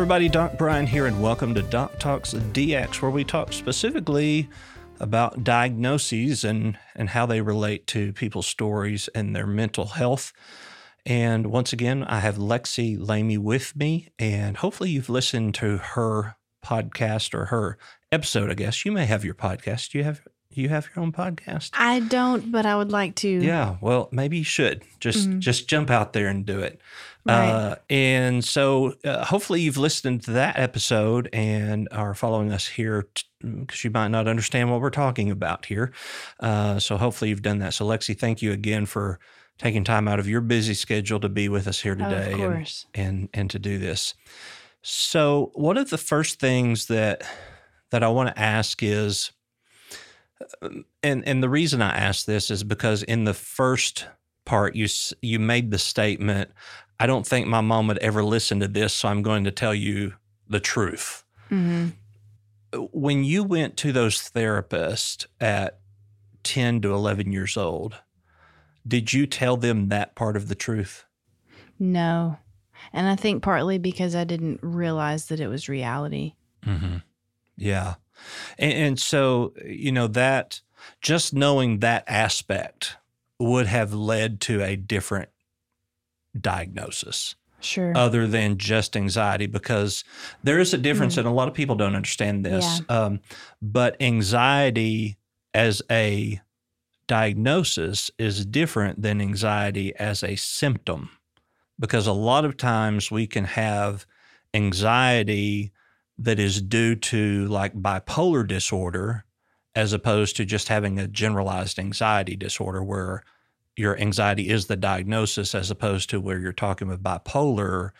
Everybody, Doc Brian here, and welcome to Doc Talks DX, where we talk specifically about diagnoses and, and how they relate to people's stories and their mental health. And once again, I have Lexi Lamey with me, and hopefully you've listened to her podcast or her episode. I guess you may have your podcast. Do you have you have your own podcast? I don't, but I would like to. Yeah, well, maybe you should just Mhm. just jump out there and do it. Right. Uh, and so, uh, hopefully, you've listened to that episode and are following us here because you might not understand what we're talking about here. Uh, so, hopefully, you've done that. So, Lexi, thank you again for taking time out of your busy schedule to be with us here today of and, course. and and to do this. So, one of the first things that that I want to ask is, um, and and the reason I ask this is because in the first part you you made the statement, I don't think my mom would ever listen to this, so I'm going to tell you the truth. hmm When you went to those therapists at 10 to 11 years old, did you tell them that part of the truth? No. And I think partly because I didn't realize that it was reality. Mm-hmm. Yeah. And, and so, you know, that just knowing that aspect would have led to a different diagnosis Sure. other than just anxiety because there is a difference, and a lot of people don't understand this. Um, but anxiety as a diagnosis is different than anxiety as a symptom because a lot of times we can have anxiety that is due to like bipolar disorder as opposed to just having a generalized anxiety disorder where your anxiety is the diagnosis as opposed to where you're talking with bipolar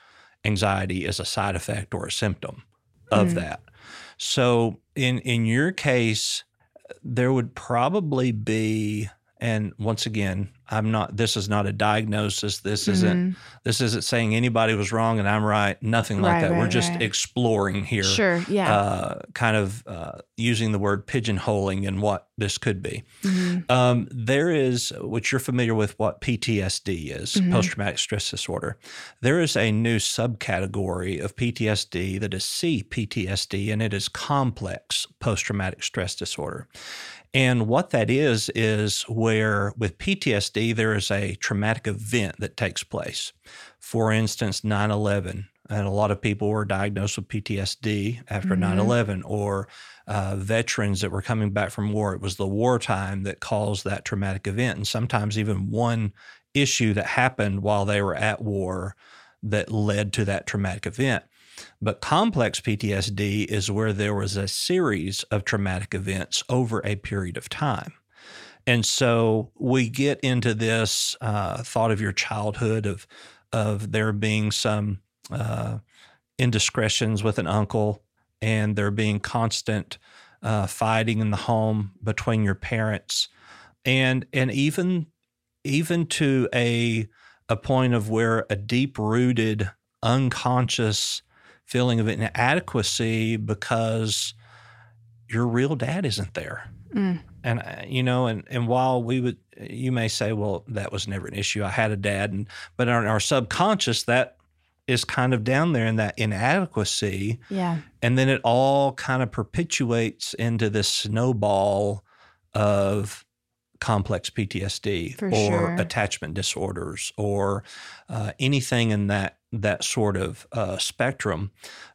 anxiety is a side effect or a symptom of Mm. that. So in in your case there would probably be and once again I'm not this is not a diagnosis this isn't Mhm. this isn't saying anybody was wrong and I'm right nothing like Right, that we're just right. exploring here Sure. Yeah. uh, kind of uh, using the word pigeonholing in what this could be. Mhm. Um, there is, which you're familiar with, what PTSD is, Mhm. post traumatic stress disorder. There is a new subcategory of PTSD that is CPTSD, and it is complex post traumatic stress disorder. And what that is, is where with PTSD, there is a traumatic event that takes place. For instance, 9 11. And a lot of people were diagnosed with PTSD after Mhm. 9 11, or uh, veterans that were coming back from war. It was the wartime that caused that traumatic event. And sometimes even one issue that happened while they were at war that led to that traumatic event. But complex PTSD is where there was a series of traumatic events over a period of time. And so we get into this uh, thought of your childhood of of there being some uh, indiscretions with an uncle and there being constant uh, fighting in the home between your parents and and even even to a a point of where a deep rooted unconscious feeling of inadequacy because your real dad isn't there Mm. And uh, you know and and while we would you may say well that was never an issue i had a dad and but in our subconscious that is kind of down there in that inadequacy Yeah. and then it all kind of perpetuates into this snowball of complex PTSD For or sure. attachment disorders or uh, anything in that that sort of uh, spectrum.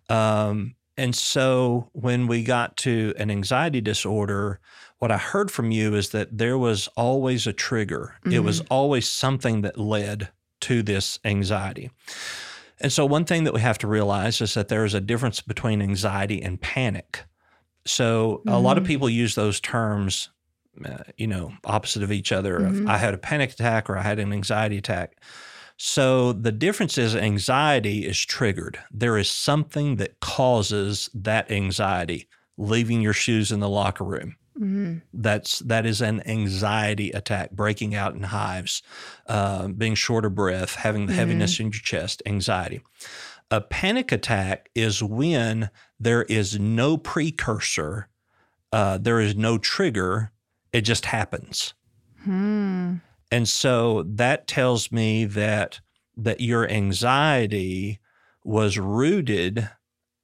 Um, and so when we got to an anxiety disorder, what I heard from you is that there was always a trigger. It was always something that led to this anxiety. And so, one thing that we have to realize is that there is a difference between anxiety and panic. So, a lot of Mhm. people use those terms, uh, you know, opposite of each other. Of, Mhm. I had a panic attack or I had an anxiety attack. So the difference is anxiety is triggered. There is something that causes that anxiety. Leaving your shoes in the locker room. Mm-hmm. That's that is an anxiety attack, breaking out in hives, uh, being short of breath, having the Mhm. heaviness in your chest, anxiety. A panic attack is when there is no precursor, uh, there is no trigger, it just happens. Hmm. And so that tells me that that your anxiety was rooted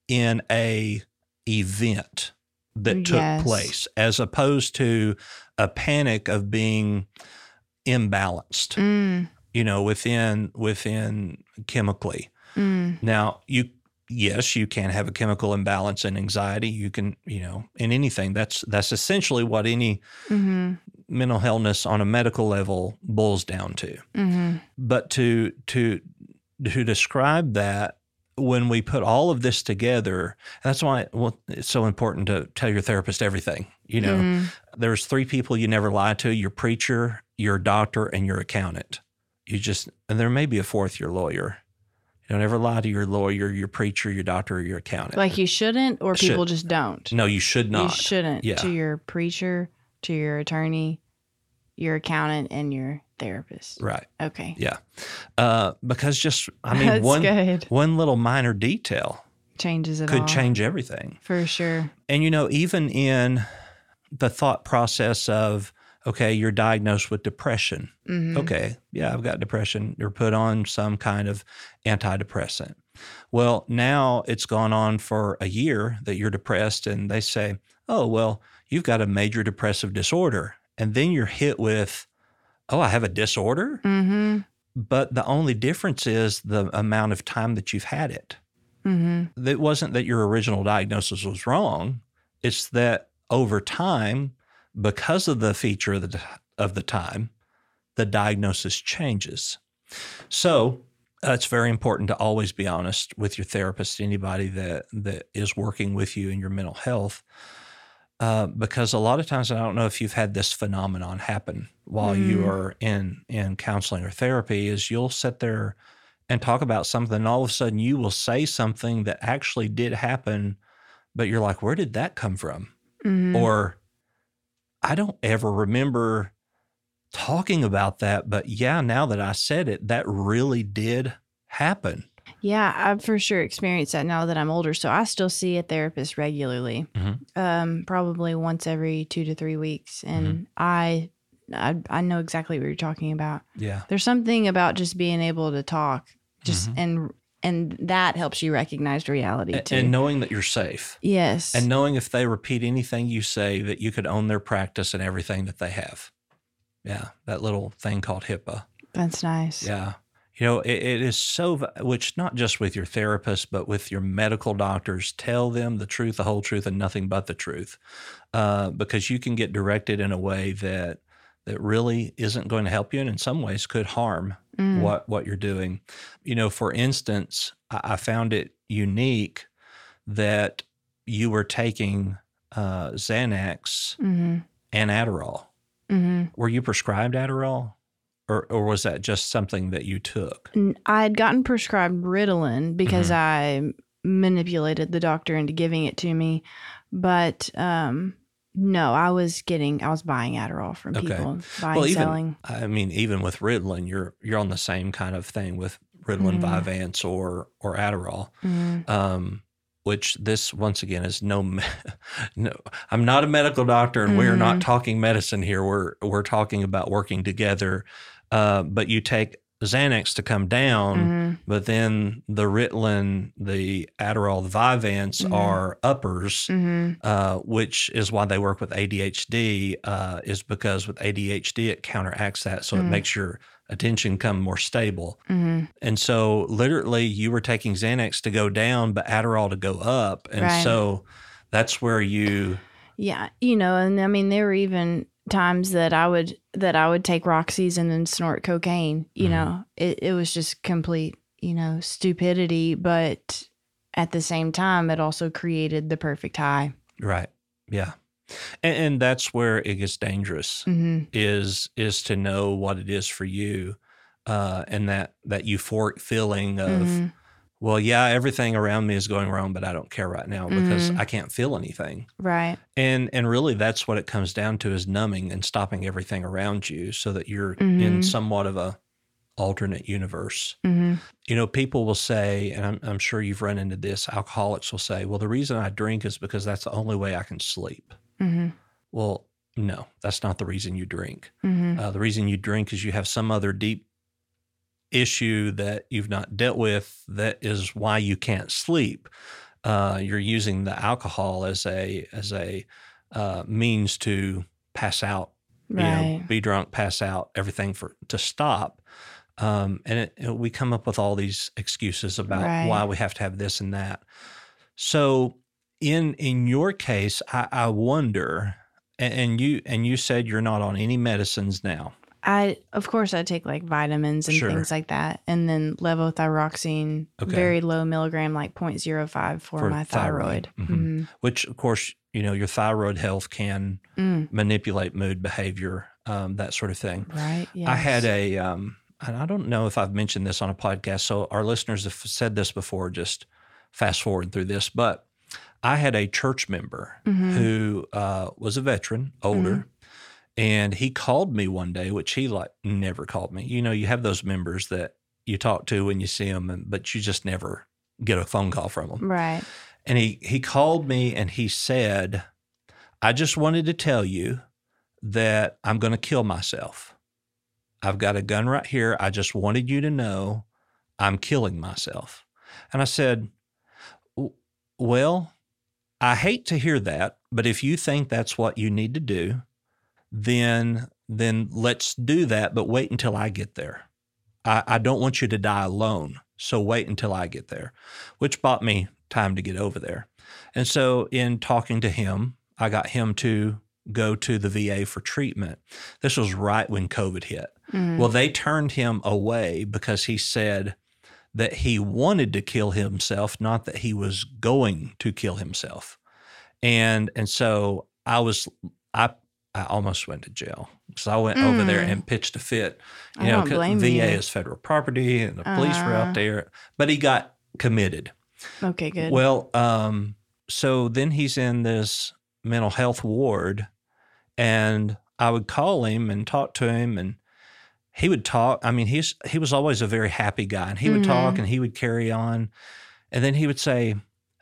in a event that took Yes. place as opposed to a panic of being imbalanced, Mm. you know, within within chemically. Mm. Now, you yes, you can have a chemical imbalance in anxiety. You can, you know, in anything. That's that's essentially what any Mm-hmm. mental illness on a medical level boils down to. Mm-hmm. But to to to describe that when we put all of this together, that's why well, it's so important to tell your therapist everything. You know, Mhm. there's three people you never lie to: your preacher, your doctor, and your accountant. You just and there may be a fourth, your lawyer. You don't ever lie to your lawyer, your preacher, your doctor, or your accountant. like you shouldn't, or Should- people just don't. no, you should not. You shouldn't. Yeah. To your preacher, to your attorney, your accountant, and your therapist. Right. Okay. Yeah. Uh, because just I mean That's one good. one little minor detail Changes it could all. change everything. for sure. And you know, even in the thought process of, okay, you're diagnosed with depression. Mhm. Okay, yeah, I've got depression. You're put on some kind of antidepressant. Well, now it's gone on for a year that you're depressed, and they say, oh, well, you've got a major depressive disorder. And then you're hit with, oh, I have a disorder. Mhm. But the only difference is the amount of time that you've had it Mhm. it wasn't that your original diagnosis was wrong. It's that over time, because of the feature of the, of the time, the diagnosis changes. So uh, it's very important to always be honest with your therapist, anybody that that is working with you in your mental health. Uh, because a lot of times, I don't know if you've had this phenomenon happen while you Mm. are in in counseling or therapy. Is you'll sit there and talk about something, and all of a sudden you will say something that actually did happen, but you're like, where did that come from? Mhm. Or I don't ever remember talking about that, but yeah, now that I said it, that really did happen. Yeah, I've for sure experienced that now that I'm older. So I still see a therapist regularly, Mhm. um, probably once every two to three weeks, and I, I, I know exactly what you're talking about. Yeah. There's something about just being able to talk, just Mhm. and and that helps you recognize reality too. And knowing that you're safe. yes, And knowing if they repeat anything you say, that you could own their practice and everything that they have. Yeah. That little thing called HIPAA. that's nice. Yeah. You know, it, it is so, which not just with your therapist, but with your medical doctors, tell them the truth, the whole truth, and nothing but the truth. Uh, because you can get directed in a way that that really isn't going to help you and in some ways could harm Mm. what what you're doing. You know, for instance, I, I found it unique that you were taking uh, Xanax Mm-hmm. and Adderall. Mm-hmm. Were you prescribed Adderall, or or was that just something that you took? I had gotten prescribed Ritalin because Mm-hmm. I manipulated the doctor into giving it to me, but um, no, I was getting, I was buying Adderall from Okay. people, buying, Well, even selling. I mean, even with Ritalin, you're you're on the same kind of thing with Ritalin, Mhm. Vyvanse, or or Adderall. Mhm. Um, which this once again is no, me- no. I'm not a medical doctor, and we're not Mhm. talking medicine here. We're we're talking about working together. Uh, but you take Xanax to come down, Mhm. but then the Ritalin, the Adderall, the Vyvanse Mhm. are uppers. Mhm. uh, which is why they work with ADHD, uh, is because with ADHD it counteracts that, so it Mm. makes your attention come more stable. Mhm. And so, literally, you were taking Xanax to go down, but Adderall to go up, and Right. so that's where you. Yeah, you know, and I mean, there were even times that I would that I would take Roxy's and then snort cocaine. You Mhm. know, it it was just complete, you know, stupidity, but at the same time, it also created the perfect high. Right. Yeah. And, and that's where it gets dangerous. hmm is is to know what it is for you uh, and that that euphoric feeling of, Mhm. Well, yeah, everything around me is going wrong, but I don't care right now because Mhm. I can't feel anything. Right. And and really, that's what it comes down to is numbing and stopping everything around you, so that you're in Mhm. somewhat of a alternate universe. hmm You know, people will say, and I'm, I'm sure you've run into this. Alcoholics will say, "Well, the reason I drink is because that's the only way I can sleep." hmm Well, no, that's not the reason you drink. hmm Uh, the reason you drink is you have some other deep issue that you've not dealt with that is why you can't sleep. Uh, you're using the alcohol as a as a uh, means to pass out, you know, be drunk, pass out, everything for to stop. Um, and it, it- we come up with all these excuses about Right. why we have to have this and that. So in in your case, I, I wonder, and, and you and you said you're not on any medicines now. I of course I take like vitamins and Sure. things like that, and then levothyroxine, Okay. very low milligram, like 0.05 for, For my thyroid. thyroid. Mhm. which of course you know your thyroid health can Mhm. Mm, manipulate mood behavior um, that sort of thing right. I had a um, and i don't know if i've mentioned this on a podcast so our listeners have said this before just fast forward through this but i had a church member Mhm. who uh, was a veteran older and he called me one day which he like never called me you know you have those members that you talk to when you see them and, but you just never get a phone call from them Right. and he he called me and he said, "I just wanted to tell you that I'm going to kill myself. I've got a gun right here. I just wanted you to know I'm killing myself." And I said, "Well, I hate to hear that, but if you think that's what you need to do, then then let's do that, but wait until I get there. I, I don't want you to die alone. So wait until I get there, which bought me time to get over there. And so, in talking to him, I got him to go to the VA for treatment. This was right when COVID hit. Mhm. Well, they turned him away because he said that he wanted to kill himself, not that he was going to kill himself. And and so I was I I almost went to jail because I went over there Mm. and pitched a fit. I You know, don't 'cause blame VA you. is federal property, and the police were out there. But he got committed. Okay. Good. Well, um, so then he's in this mental health ward, and I would call him and talk to him, and he would talk. I mean, he's he was always a very happy guy, and he would talk Mhm. and he would carry on, and then he would say,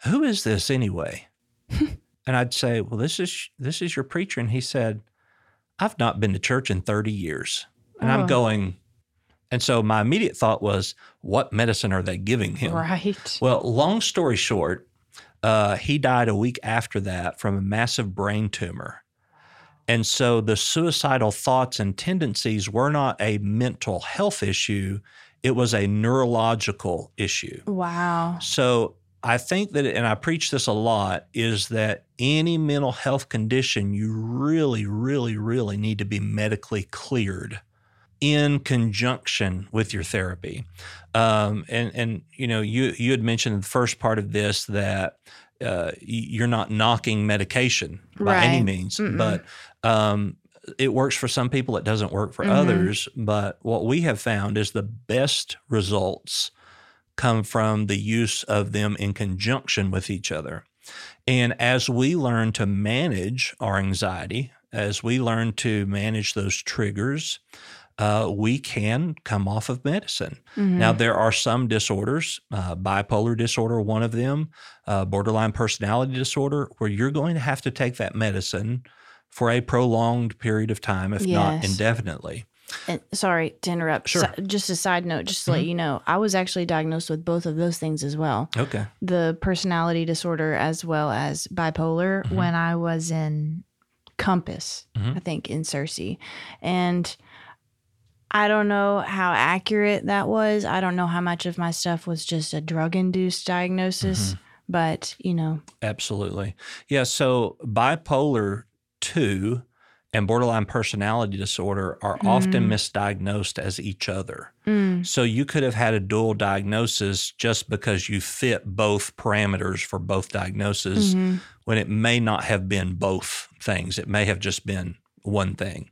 "Who is this anyway?" and I'd say, "Well, this is this is your preacher," and he said, "I've not been to church in thirty years," and I'm Oh. going. And so my immediate thought was, what medicine are they giving him? right. Well, long story short, uh, he died a week after that from a massive brain tumor. And so the suicidal thoughts and tendencies were not a mental health issue, it was a neurological issue. wow. So I think that, and I preach this a lot, is that any mental health condition, you really, really, really need to be medically cleared in conjunction with your therapy. Um, and and you know, you you had mentioned in the first part of this that uh, you're not knocking medication by any means, Mm-mm. but um, it works for some people. It doesn't work for Mhm. others. But what we have found is the best results come from the use of them in conjunction with each other. And as we learn to manage our anxiety, as we learn to manage those triggers, uh, we can come off of medicine. Now, Mhm. there are some disorders, uh, bipolar disorder, one of them, uh, borderline personality disorder, where you're going to have to take that medicine for a prolonged period of time, if not indefinitely. And sorry to interrupt. Sure. Si- just a side note, just to let Mhm. you know, I was actually diagnosed with both of those things as well. Okay. The personality disorder as well as bipolar Mhm. when I was in Compass, Mhm. I think in Searcy. And I don't know how accurate that was. I don't know how much of my stuff was just a drug induced diagnosis, Mm-hmm. but you know, Absolutely. Yeah. So bipolar 2 and borderline personality disorder are often Mm. misdiagnosed as each other. mm, So you could have had a dual diagnosis just because you fit both parameters for both diagnoses mhm, when it may not have been both things. It may have just been one thing.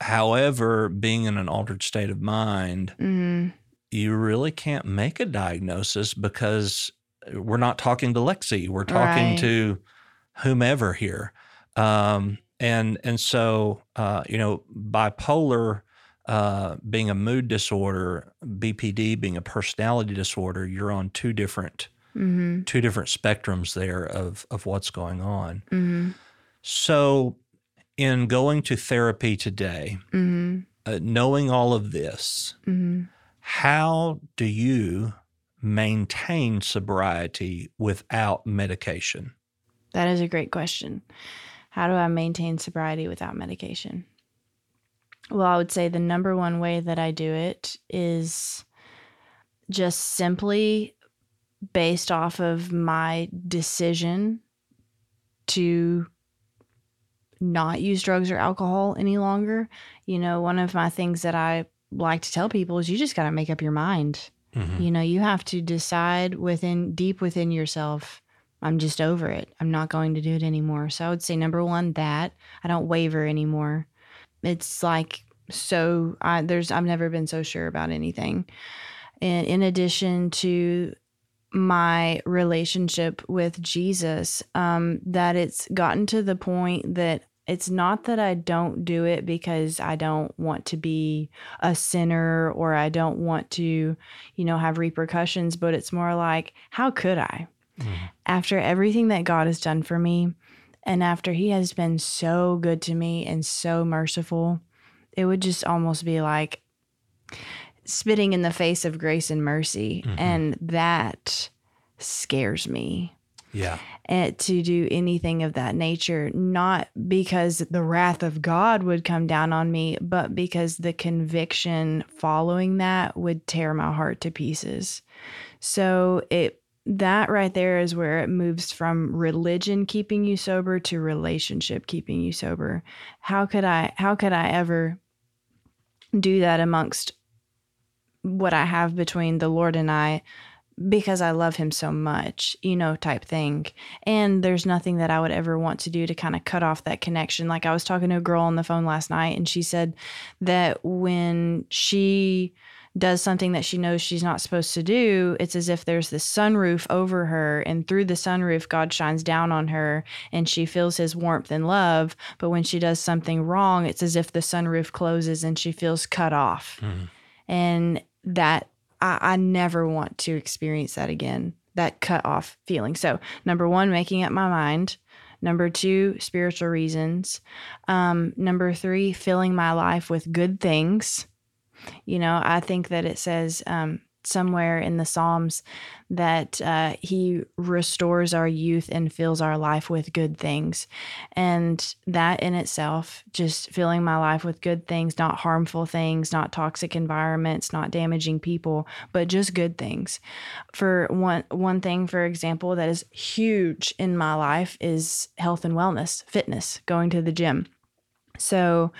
However, being in an altered state of mind, hmm you really can't make a diagnosis because we're not talking to Lexi. We're talking Right. to whomever here. Um, and and so uh, you know, bipolar uh, being a mood disorder, BPD being a personality disorder, you're on two different hmm two different spectrums there of of what's going on. hmm So, in going to therapy today, hmm uh, knowing all of this, hmm how do you maintain sobriety without medication? That is a great question. How do I maintain sobriety without medication? Well, I would say the number one way that I do it is just simply based off of my decision to not use drugs or alcohol any longer. You know, one of my things that I like to tell people is you just got to make up your mind. Mhm. You know, you have to decide within deep within yourself, I'm just over it. I'm not going to do it anymore. So I would say number one, that I don't waver anymore. It's like so I there's I've never been so sure about anything. And in addition to my relationship with Jesus, um, that it's gotten to the point that it's not that I don't do it because I don't want to be a sinner or I don't want to, you know, have repercussions, but it's more like, how could I? Mhm. After everything that God has done for me, and after He has been so good to me and so merciful, it would just almost be like spitting in the face of grace and mercy. Mhm. And that scares me Yeah. and to do anything of that nature, not because the wrath of God would come down on me, but because the conviction following that would tear my heart to pieces. So it that right there is where it moves from religion keeping you sober to relationship keeping you sober. How could I how could I ever do that amongst what I have between the Lord and I because I love him so much, you know, type thing. And there's nothing that I would ever want to do to kind of cut off that connection. Like I was talking to a girl on the phone last night and she said that when she does something that she knows she's not supposed to do, it's as if there's this sunroof over her, and through the sunroof, God shines down on her and she feels his warmth and love. But when she does something wrong, it's as if the sunroof closes and she feels cut off. Mhm. And that I, I never want to experience that again, that cut off feeling. So, number one, making up my mind. Number two, spiritual reasons. Um, number three, filling my life with good things. You know, I think that it says um, somewhere in the Psalms that uh, He restores our youth and fills our life with good things. And that in itself, just filling my life with good things, not harmful things, not toxic environments, not damaging people, but just good things. For one one thing, for example, that is huge in my life is health and wellness, fitness, going to the gym. So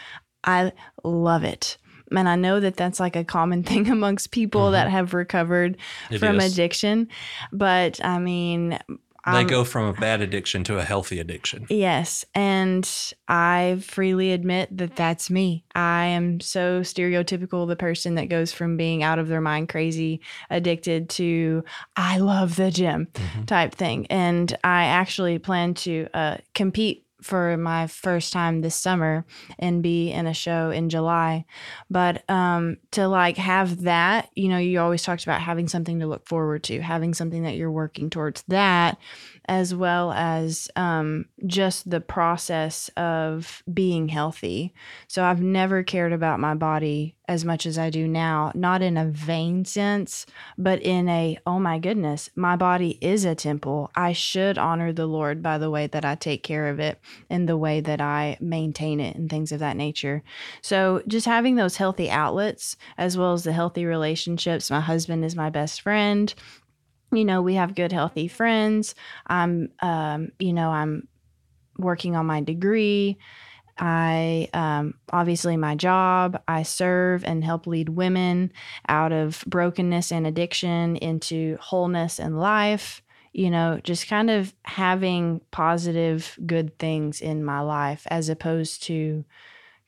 I love it. And I know that that's like a common thing amongst people Mhm. that have recovered It from is. addiction. But I mean, They I'm- go from a bad addiction to a healthy addiction. Yes. And I freely admit that that's me. I am so stereotypical the person that goes from being out of their mind crazy, addicted to I love the gym Mhm. type thing. And I actually plan to uh, compete for my first time this summer and be in a show in July. But um, to like have that, you know, you always talked about having something to look forward to, having something that you're working towards that, as well as um, just the process of being healthy. So I've never cared about my body as much as I do now, not in a vain sense, but in a, oh my goodness, my body is a temple. I should honor the Lord by the way that I take care of it and the way that I maintain it and things of that nature. So just having those healthy outlets as well as the healthy relationships. My husband is my best friend. You know, we have good, healthy friends. I'm, um, you know, I'm working on my degree. I um, obviously my job. I serve and help lead women out of brokenness and addiction into wholeness and life. You know, just kind of having positive, good things in my life as opposed to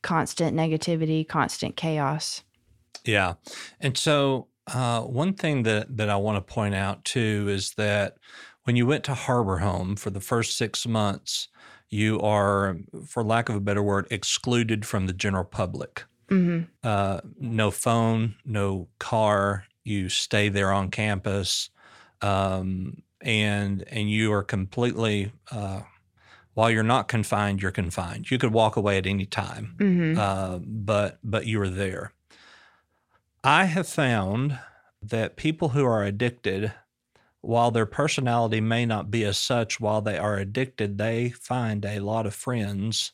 constant negativity, constant chaos. Yeah. And so, uh, one thing that, that I want to point out too is that when you went to Harbor Home for the first six months, you are, for lack of a better word, excluded from the general public. hmm Uh, no phone, no car. You stay there on campus, um, and and you are completely. Uh, while you're not confined, you're confined. You could walk away at any time, hmm uh, but but you are there. I have found that people who are addicted, while their personality may not be as such, while they are addicted, they find a lot of friends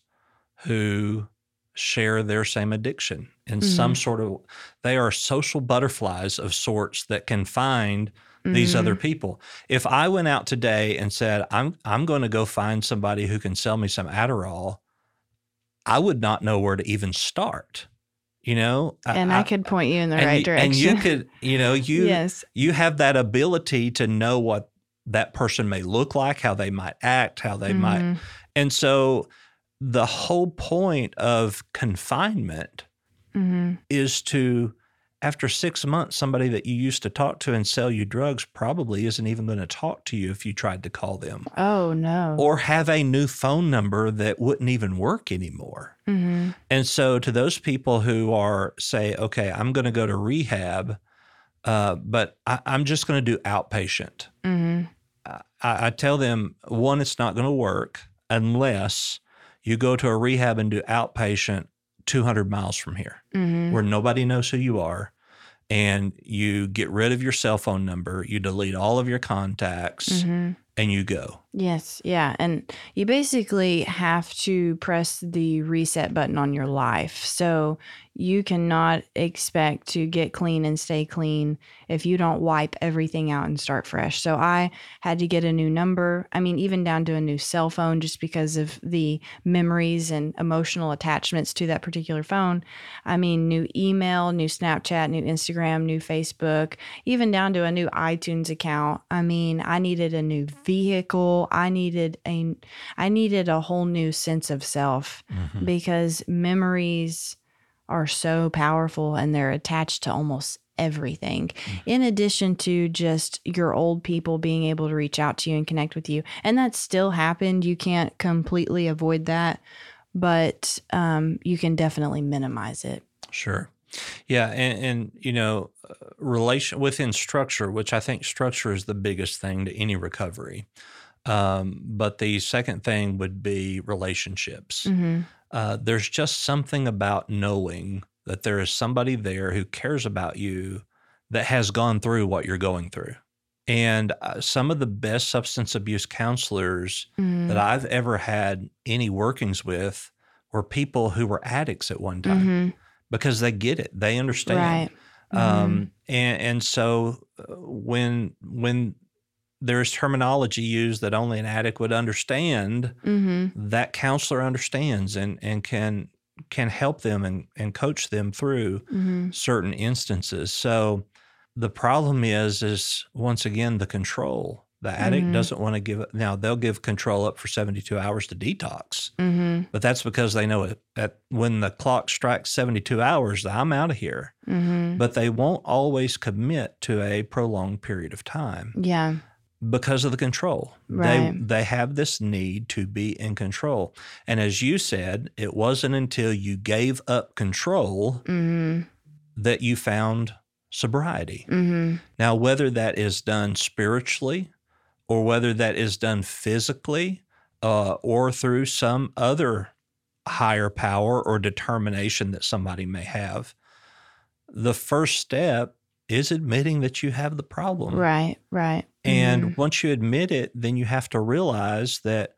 who share their same addiction in some mm-hmm. sort of they are social butterflies of sorts that can find these other mm-hmm. people. If I went out today and said, I'm I'm going to go find somebody who can sell me some Adderall, I would not know where to even start. You know? And I, could point you in the right you, direction. And you could, you know, you yes. you have that ability to know what that person may look like, how they might act, how they might. Mhm. And so the whole point of confinement Mhm. is to after six months, somebody that you used to talk to and sell you drugs probably isn't even going to talk to you if you tried to call them Oh no. or have a new phone number that wouldn't even work anymore. hmm And so, to those people who are, say, okay, I'm going to go to rehab, uh, but I, I'm just going to do outpatient, hmm I, I tell them, one, it's not going to work unless you go to a rehab and do outpatient 200 miles from here hmm where nobody knows who you are and you get rid of your cell phone number, you delete all of your contacts, hmm and you go. Yes, yeah. And you basically have to press the reset button on your life. So you cannot expect to get clean and stay clean if you don't wipe everything out and start fresh. So I had to get a new number. I mean, even down to a new cell phone just because of the memories and emotional attachments to that particular phone. I mean, new email, new Snapchat, new Instagram, new Facebook, even down to a new iTunes account. I mean, I needed a new vehicle. I needed a I needed a whole new sense of self Mm-hmm. because memories are so powerful and they're attached to almost everything in addition to just your old people being able to reach out to you and connect with you and that still happened you can't completely avoid that but um, you can definitely minimize it Sure. Yeah, and, and you know, relation within structure, which I think structure is the biggest thing to any recovery. Um, but the second thing would be relationships. hmm Uh, there's just something about knowing that there is somebody there who cares about you that has gone through what you're going through. And uh, some of the best substance abuse counselors Mm-hmm. that I've ever had any workings with were people who were addicts at one time hmm because they get it, they understand. right Mm-hmm. Um, and and so uh, when when there's terminology used that only an addict would understand, hmm that counselor understands and and can can help them and, and coach them through hmm certain instances. So the problem is is once again the control. The addict Mhm. doesn't want to give it. Now they'll give control up for 72 hours to detox, hmm but that's because they know it at when the clock strikes 72 hours, I'm out of here. hmm But they won't always commit to a prolonged period of time yeah because of the control. Right. They they have this need to be in control. And as you said, it wasn't until you gave up control hmm that you found sobriety. hmm Now whether that is done spiritually or whether that is done physically uh, or through some other higher power or determination that somebody may have, the first step is admitting that you have the problem. right right And Mhm. once you admit it, then you have to realize that,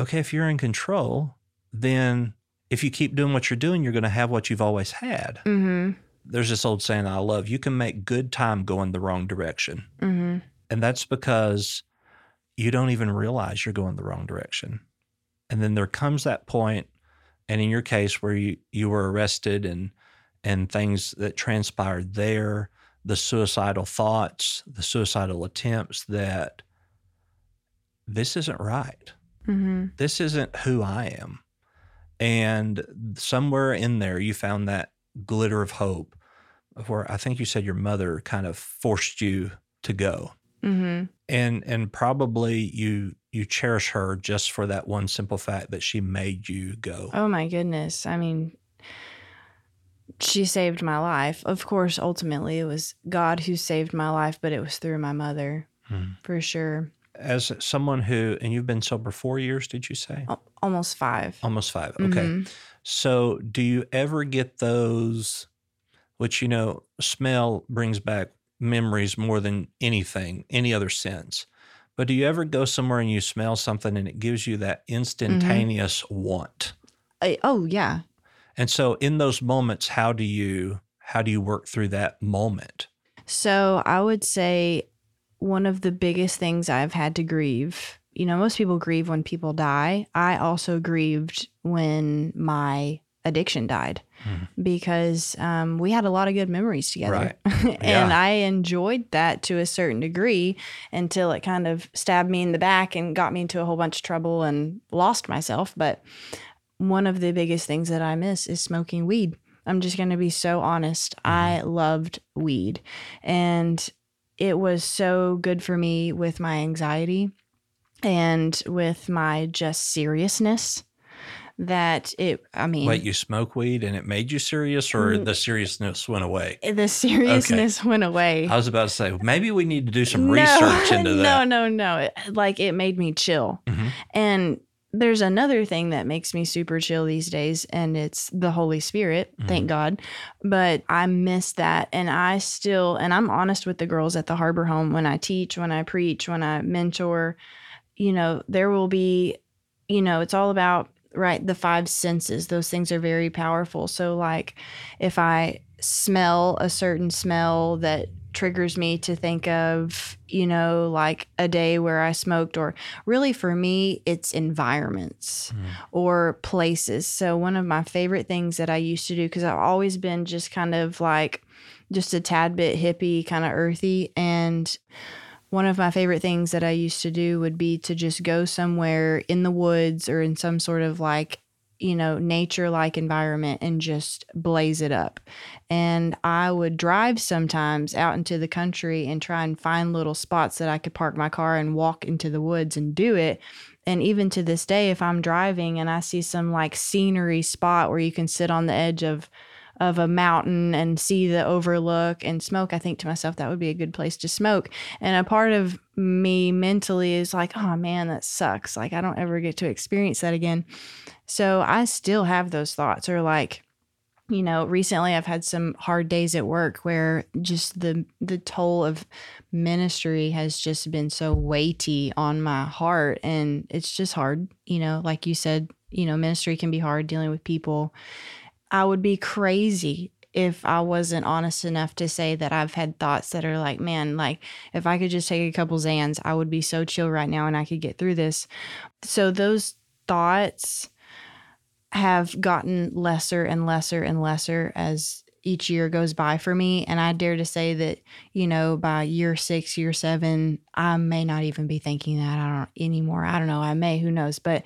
okay, if you're in control, then if you keep doing what you're doing, you're going to have what you've always had. hmm There's this old saying I love you can make good time going the wrong direction. hmm And that's because you don't even realize you're going the wrong direction. And then there comes that point, and in your case where you, you were arrested and and things that transpired there, the suicidal thoughts, the suicidal attempts that this isn't right. hmm This isn't who I am. And somewhere in there, you found that glitter of hope where I think you said your mother kind of forced you to go. Mm-hmm. And and probably you you cherish her just for that one simple fact that she made you go. Oh my goodness. I mean, she saved my life. Of course, ultimately it was God who saved my life, but it was through my mother Hmm. for sure. As someone who and you've been sober 4 years, did you say? Almost five. Almost 5. Okay. Mhm. So, do you ever get those, which, you know, smell brings back memories more than anything, any other sense? But do you ever go somewhere and you smell something and it gives you that instantaneous want? I- oh yeah. And so, in those moments, how do you how do you work through that moment? So I would say one of the biggest things I've had to grieve. You know, most people grieve when people die. I also grieved when my addiction died Mhm. because um, we had a lot of good memories together. and Yeah. I enjoyed that to a certain degree until it kind of stabbed me in the back and got me into a whole bunch of trouble and lost myself. But one of the biggest things that I miss is smoking weed. I'm just going to be so honest. I loved weed and it was so good for me with my anxiety and with my just seriousness that it, I mean, Wait, you smoke weed and it made you serious, or Mm. the seriousness went away? the seriousness went away. I was about to say maybe we need to do some research into no, that. No, no, no. Like it made me chill. Mhm. And there's another thing that makes me super chill these days, and it's the Holy Spirit. Thank mm-hmm. God. But I miss that. And I still, and I'm honest with the girls at the Harbor Home when I teach, when I preach, when I mentor, you know, there will be, you know, it's all about, right, the five senses. Those things are very powerful. So, like, if I smell a certain smell that triggers me to think of, you know, like a day where I smoked, or really for me, it's environments mm. or places. So, one of my favorite things that I used to do, because I've always been just kind of like just a tad bit hippie, kind of earthy. And one of my favorite things that I used to do would be to just go somewhere in the woods or in some sort of like, you know, nature like environment and just blaze it up. And I would drive sometimes out into the country and try and find little spots that I could park my car and walk into the woods and do it. And even to this day, if I'm driving and I see some like scenery spot where you can sit on the edge of of a mountain and see the overlook and smoke, I think to myself that would be a good place to smoke. And a part of me mentally is like, oh man, that sucks. Like I don't ever get to experience that again. So I still have those thoughts or like you know recently i've had some hard days at work where just the the toll of ministry has just been so weighty on my heart and it's just hard you know like you said you know ministry can be hard dealing with people i would be crazy if i wasn't honest enough to say that i've had thoughts that are like man like if i could just take a couple xans i would be so chill right now and i could get through this so those thoughts have gotten lesser and lesser and lesser as each year goes by for me. And I dare to say that, you know, by year six, year seven, I may not even be thinking that I don't anymore. I don't know. I may, who knows? But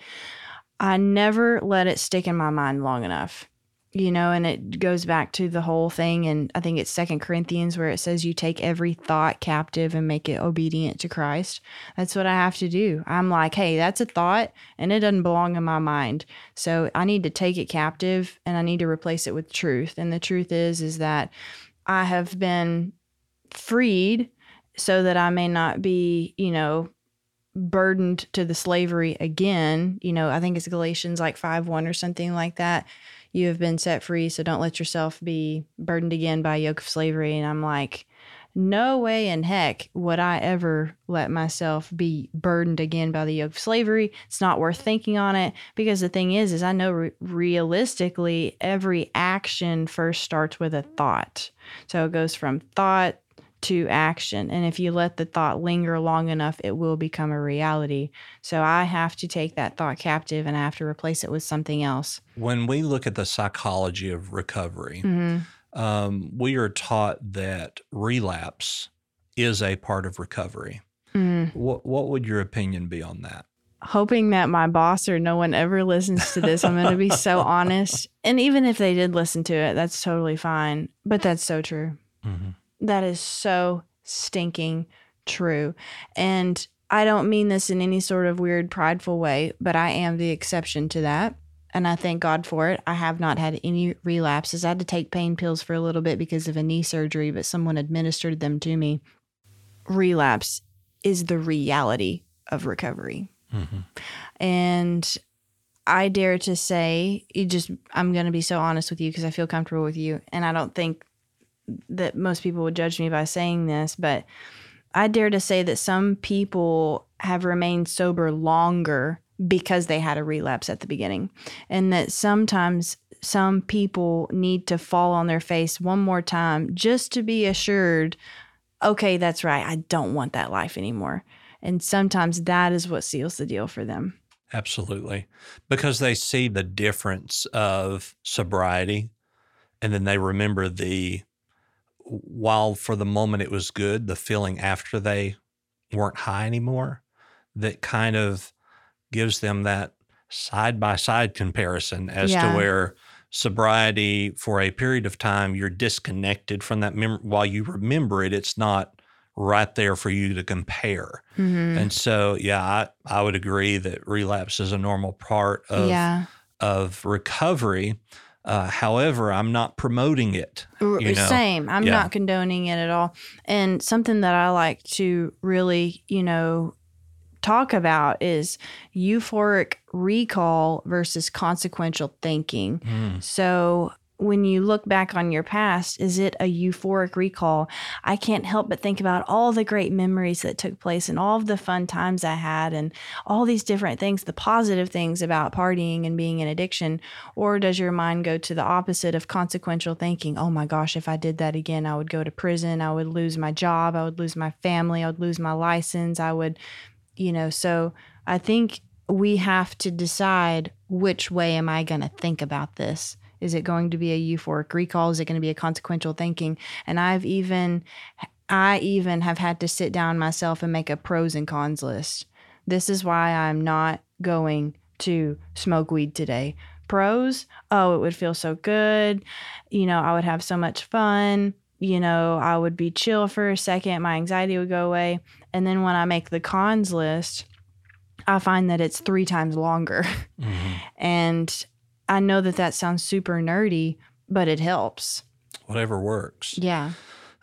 I never let it stick in my mind long enough. You know, and it goes back to the whole thing. And I think it's Second Corinthians where it says you take every thought captive and make it obedient to Christ. That's what I have to do. I'm like, hey, that's a thought and it doesn't belong in my mind. So I need to take it captive and I need to replace it with truth. And the truth is, is that I have been freed so that I may not be, you know, burdened to the slavery again. You know, I think it's Galatians like 5 1 or something like that. You have been set free, so don't let yourself be burdened again by yoke of slavery. And I'm like, no way in heck would I ever let myself be burdened again by the yoke of slavery. It's not worth thinking on it because the thing is, is I know re- realistically every action first starts with a thought. So it goes from thought to action. And if you let the thought linger long enough, it will become a reality. So I have to take that thought captive and I have to replace it with something else. When we look at the psychology of recovery, um, we are taught that relapse is a part of recovery. Mhm. What what would your opinion be on that? hoping that my boss or no one ever listens to this. I'm going to be so honest. And even if they did listen to it, that's totally fine. But that's so true. Mm-hmm. That is so stinking true. And I don't mean this in any sort of weird, prideful way, but I am the exception to that. And I thank God for it. I have not had any relapses. I had to take pain pills for a little bit because of a knee surgery, but someone administered them to me. Relapse is the reality of recovery. Mm-hmm. And I dare to say, you just, I'm going to be so honest with you because I feel comfortable with you. And I don't think that most people would judge me by saying this, but I dare to say that some people have remained sober longer because they had a relapse at the beginning. And that sometimes some people need to fall on their face one more time just to be assured, okay, that's right. I don't want that life anymore. And sometimes that is what seals the deal for them. Absolutely. Because they see the difference of sobriety and then they remember the, while for the moment it was good, the feeling after they weren't high anymore that kind of gives them that side by side comparison as Yeah. to where sobriety for a period of time you're disconnected from that mem- while you remember it it's not right there for you to compare Mm-hmm. and so yeah I, I would agree that relapse is a normal part of yeah. of recovery uh, however i'm not promoting it you know, Same. I'm yeah. not condoning it at all. And something that I like to really, you know, talk about is euphoric recall versus consequential thinking. Mm, So when you look back on your past, is it a euphoric recall? I can't help but think about all the great memories that took place and all of the fun times I had and all these different things, the positive things about partying and being in addiction. Or does your mind go to the opposite of consequential thinking? Oh my gosh, if I did that again, I would go to prison. I would lose my job. I would lose my family. I would lose my license. I would, you know, so I think we have to decide which way am I going to think about this? Is it going to be a euphoric recall? Is it going to be a consequential thinking? And I've even, I even have had to sit down myself and make a pros and cons list. This is why I'm not going to smoke weed today. Pros, oh, it would feel so good. You know, I would have so much fun. You know, I would be chill for a second. My anxiety would go away. And then when I make the cons list, I find that it's three times longer. mhm. And I know that that sounds super nerdy, but it helps. whatever works Yeah.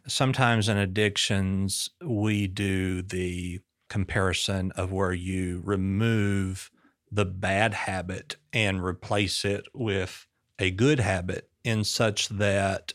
sometimes in addictions we do the comparison of where you remove the bad habit and replace it with a good habit in such that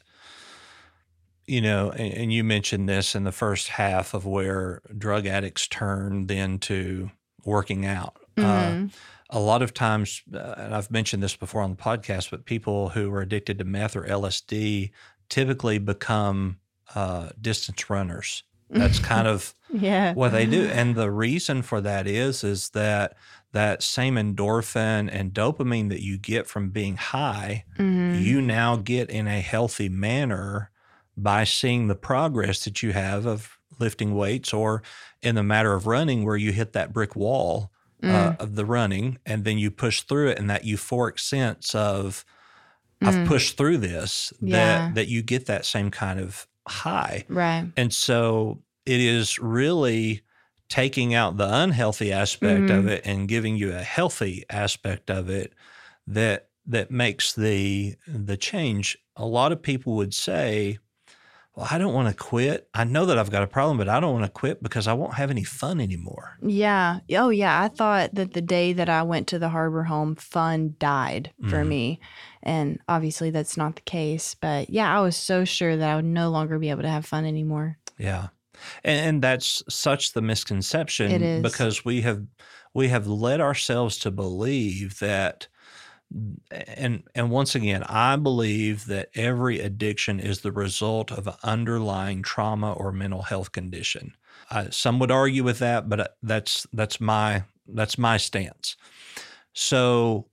you know and, and you mentioned this in the first half of where drug addicts turn then to working out uh, Mhm. A lot of times, uh, and I've mentioned this before on the podcast, but people who are addicted to meth or LSD typically become uh, distance runners. That's kind of yeah. what they do, and the reason for that is is that that same endorphin and dopamine that you get from being high, Mhm. you now get in a healthy manner by seeing the progress that you have of lifting weights, or in the matter of running, where you hit that brick wall Mm. uh, of the running, and then you push through it, and that euphoric sense of I've Mm. pushed through this. Yeah. That that you get that same kind of high, right. and so it is really taking out the unhealthy aspect of Mhm. it and giving you a healthy aspect of it that that makes the the change. A lot of people would say, "Well, I don't want to quit. I know that I've got a problem, but I don't want to quit because I won't have any fun anymore." Yeah. Oh, yeah. I thought that the day that I went to the harbor home, fun died for Mhm. me. And obviously, that's not the case. But yeah, I was so sure that I would no longer be able to have fun anymore. Yeah. And, and that's such the misconception It is. because we have we have led ourselves to believe that and and once again, I believe that every addiction is the result of an underlying trauma or mental health condition. Uh, some would argue with that, but uh, that's that's my that's my stance. So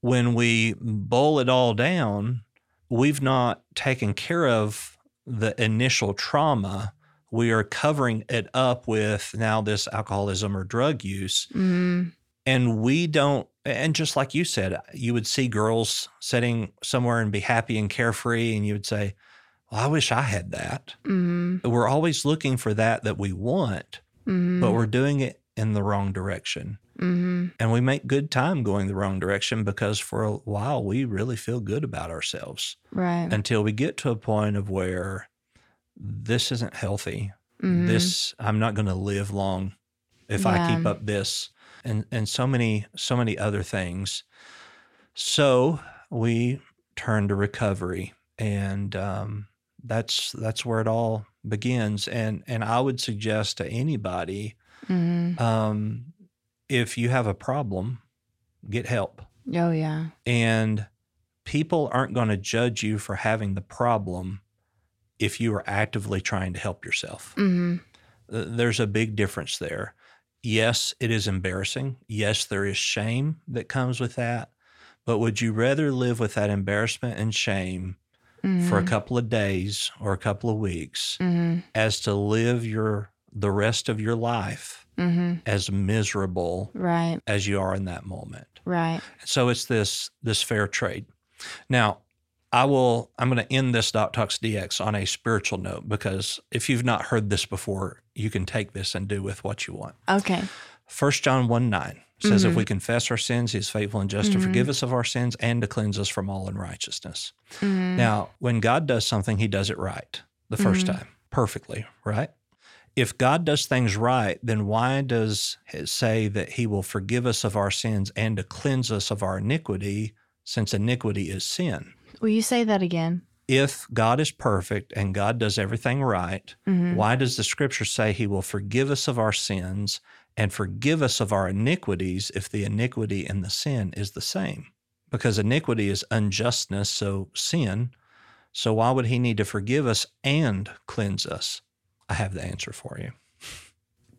when we boil it all down, we've not taken care of the initial trauma. We are covering it up with now this alcoholism or drug use. Mm, And we don't, and just like you said, you would see girls sitting somewhere and be happy and carefree, and you would say, Well, I wish I had that. hmm We're always looking for that that we want, hmm but we're doing it in the wrong direction. hmm And we make good time going the wrong direction because for a while we really feel good about ourselves Right. until we get to a point of where this isn't healthy. Mhm. This I'm not going to live long if I keep up this and and so many so many other things. So we turn to recovery and um, that's that's where it all begins and and I would suggest to anybody Mhm. um, if you have a problem, get help. Oh yeah. And people aren't going to judge you for having the problem if you are actively trying to help yourself. hmm Uh, There's a big difference there. Yes, it is embarrassing. Yes, there is shame that comes with that. But would you rather live with that embarrassment and shame for a couple of days or a couple of weeks hmm as to live your the rest of your life hmm as miserable Right. as you are in that moment. Right. So it's this this fair trade. Now, I will I'm going to end this Doc Talks DX on a spiritual note because if you've not heard this before, you can take this and do with what you want. Okay. 1 John 1 9 says, Mhm. If we confess our sins, he is faithful and just to Mhm. forgive us of our sins and to cleanse us from all unrighteousness. Mhm. Now, when God does something, he does it right the 1st Mhm. time, perfectly, right? If God does things right, then why does it say that he will forgive us of our sins and to cleanse us of our iniquity, since iniquity is sin? Will you say that again? If God is perfect and God does everything right, Mhm. why does the scripture say he will forgive us of our sins and forgive us of our iniquities if the iniquity and the sin is the same? Because iniquity is unjustness, so sin. So why would he need to forgive us and cleanse us? I have the answer for you.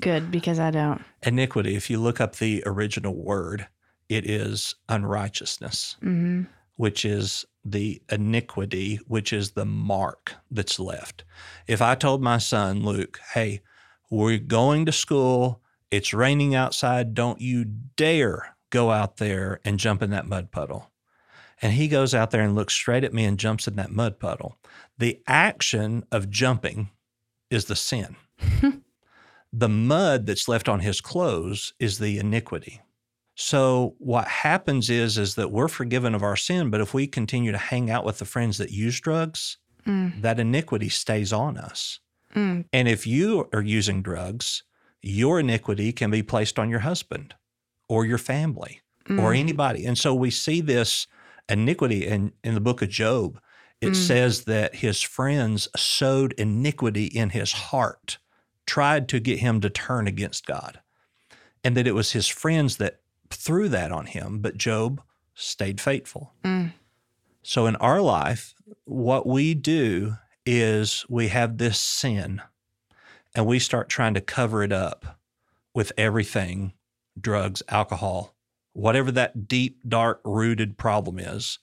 Good, because I don't. Iniquity, if you look up the original word, it is unrighteousness, hmm which is the iniquity, which is the mark that's left. If I told my son, Luke, hey, we're going to school, it's raining outside, don't you dare go out there and jump in that mud puddle. And he goes out there and looks straight at me and jumps in that mud puddle. The action of jumping is the sin. the mud that's left on his clothes is the iniquity. So what happens is is that we're forgiven of our sin, but if we continue to hang out with the friends that use drugs, Mm. that iniquity stays on us. Mm. And if you are using drugs, your iniquity can be placed on your husband or your family or Mm. anybody. And so we see this iniquity in, in the book of Job. It Mm. says that his friends sowed iniquity in his heart, tried to get him to turn against God, and that it was his friends that threw that on him, but Job stayed faithful. Mm. So in our life, what we do is we have this sin and we start trying to cover it up with everything drugs, alcohol, whatever that deep, dark, rooted problem is,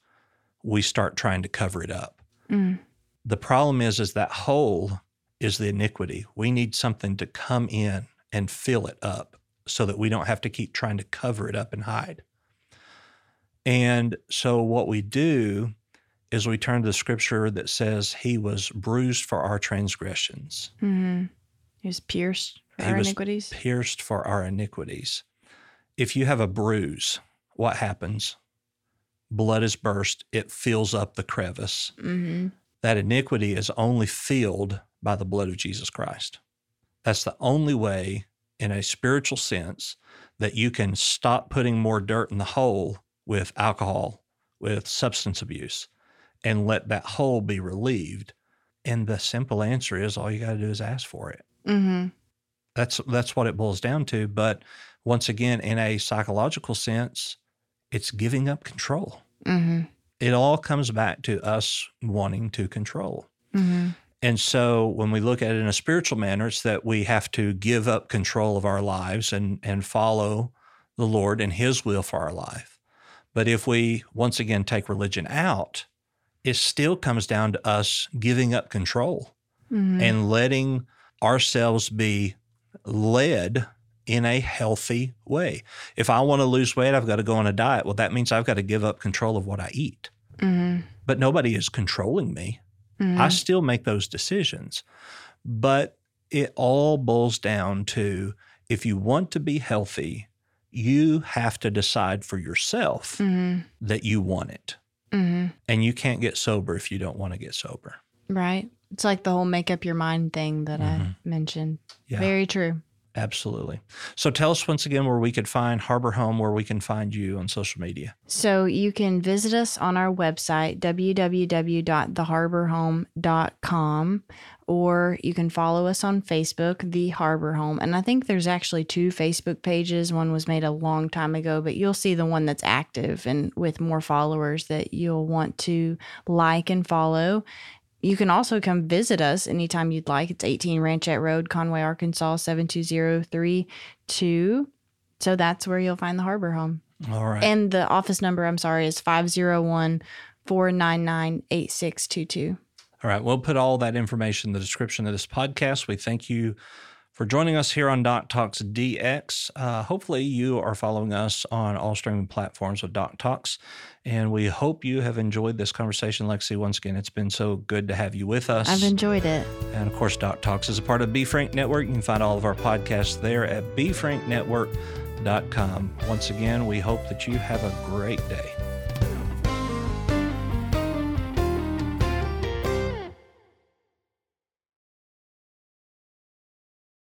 we start trying to cover it up. Mm. The problem is, is that hole is the iniquity. We need something to come in and fill it up so that we don't have to keep trying to cover it up and hide. And so what we do is we turn to the scripture that says he was bruised for our transgressions, Mhm. He was pierced for He our was iniquities. pierced for our iniquities. If you have a bruise, what happens? Blood is burst, it fills up the crevice. hmm That iniquity is only filled by the blood of Jesus Christ. That's the only way, in a spiritual sense, that you can stop putting more dirt in the hole with alcohol, with substance abuse, and let that hole be relieved. And the simple answer is all you got to do is ask for it. hmm That's that's what it boils down to. But once again, in a psychological sense, it's giving up control. hmm It all comes back to us wanting to control. hmm And so when we look at it in a spiritual manner, it's that we have to give up control of our lives and, and follow the Lord and His will for our life. But if we once again take religion out, it still comes down to us giving up control hmm and letting ourselves be led in a healthy way. If I want to lose weight, I've got to go on a diet. Well, that means I've got to give up control of what I eat. Mm-hmm. But nobody is controlling me. Mm-hmm. I still make those decisions. But it all boils down to if you want to be healthy, you have to decide for yourself mm-hmm. that you want it. Mm-hmm. And you can't get sober if you don't want to get sober. Right. It's like the whole make up your mind thing that I mentioned. Yeah. Very true. Absolutely. So tell us once again where we could find Harbor Home, where we can find you on social media. So you can visit us on our website, www.theharborhome.com, or you can follow us on Facebook, The Harbor Home. And I think there's actually two Facebook pages. One was made a long time ago, but you'll see the one that's active and with more followers that you'll want to like and follow. You can also come visit us anytime you'd like. It's 18 Ranchette Road, Conway, Arkansas, 72032. So that's where you'll find the Harbor Home. All right. And the office number, I'm sorry, is 501 499 8622. All right. We'll put all that information in the description of this podcast. We thank you for joining us here on Doc Talks DX. Uh, hopefully, you are following us on all streaming platforms with Doc Talks. And we hope you have enjoyed this conversation, Lexi. Once again, it's been so good to have you with us. I've enjoyed it. And of course, Doc Talks is a part of B Frank Network. You can find all of our podcasts there at bfranknetwork.com. Once again, we hope that you have a great day.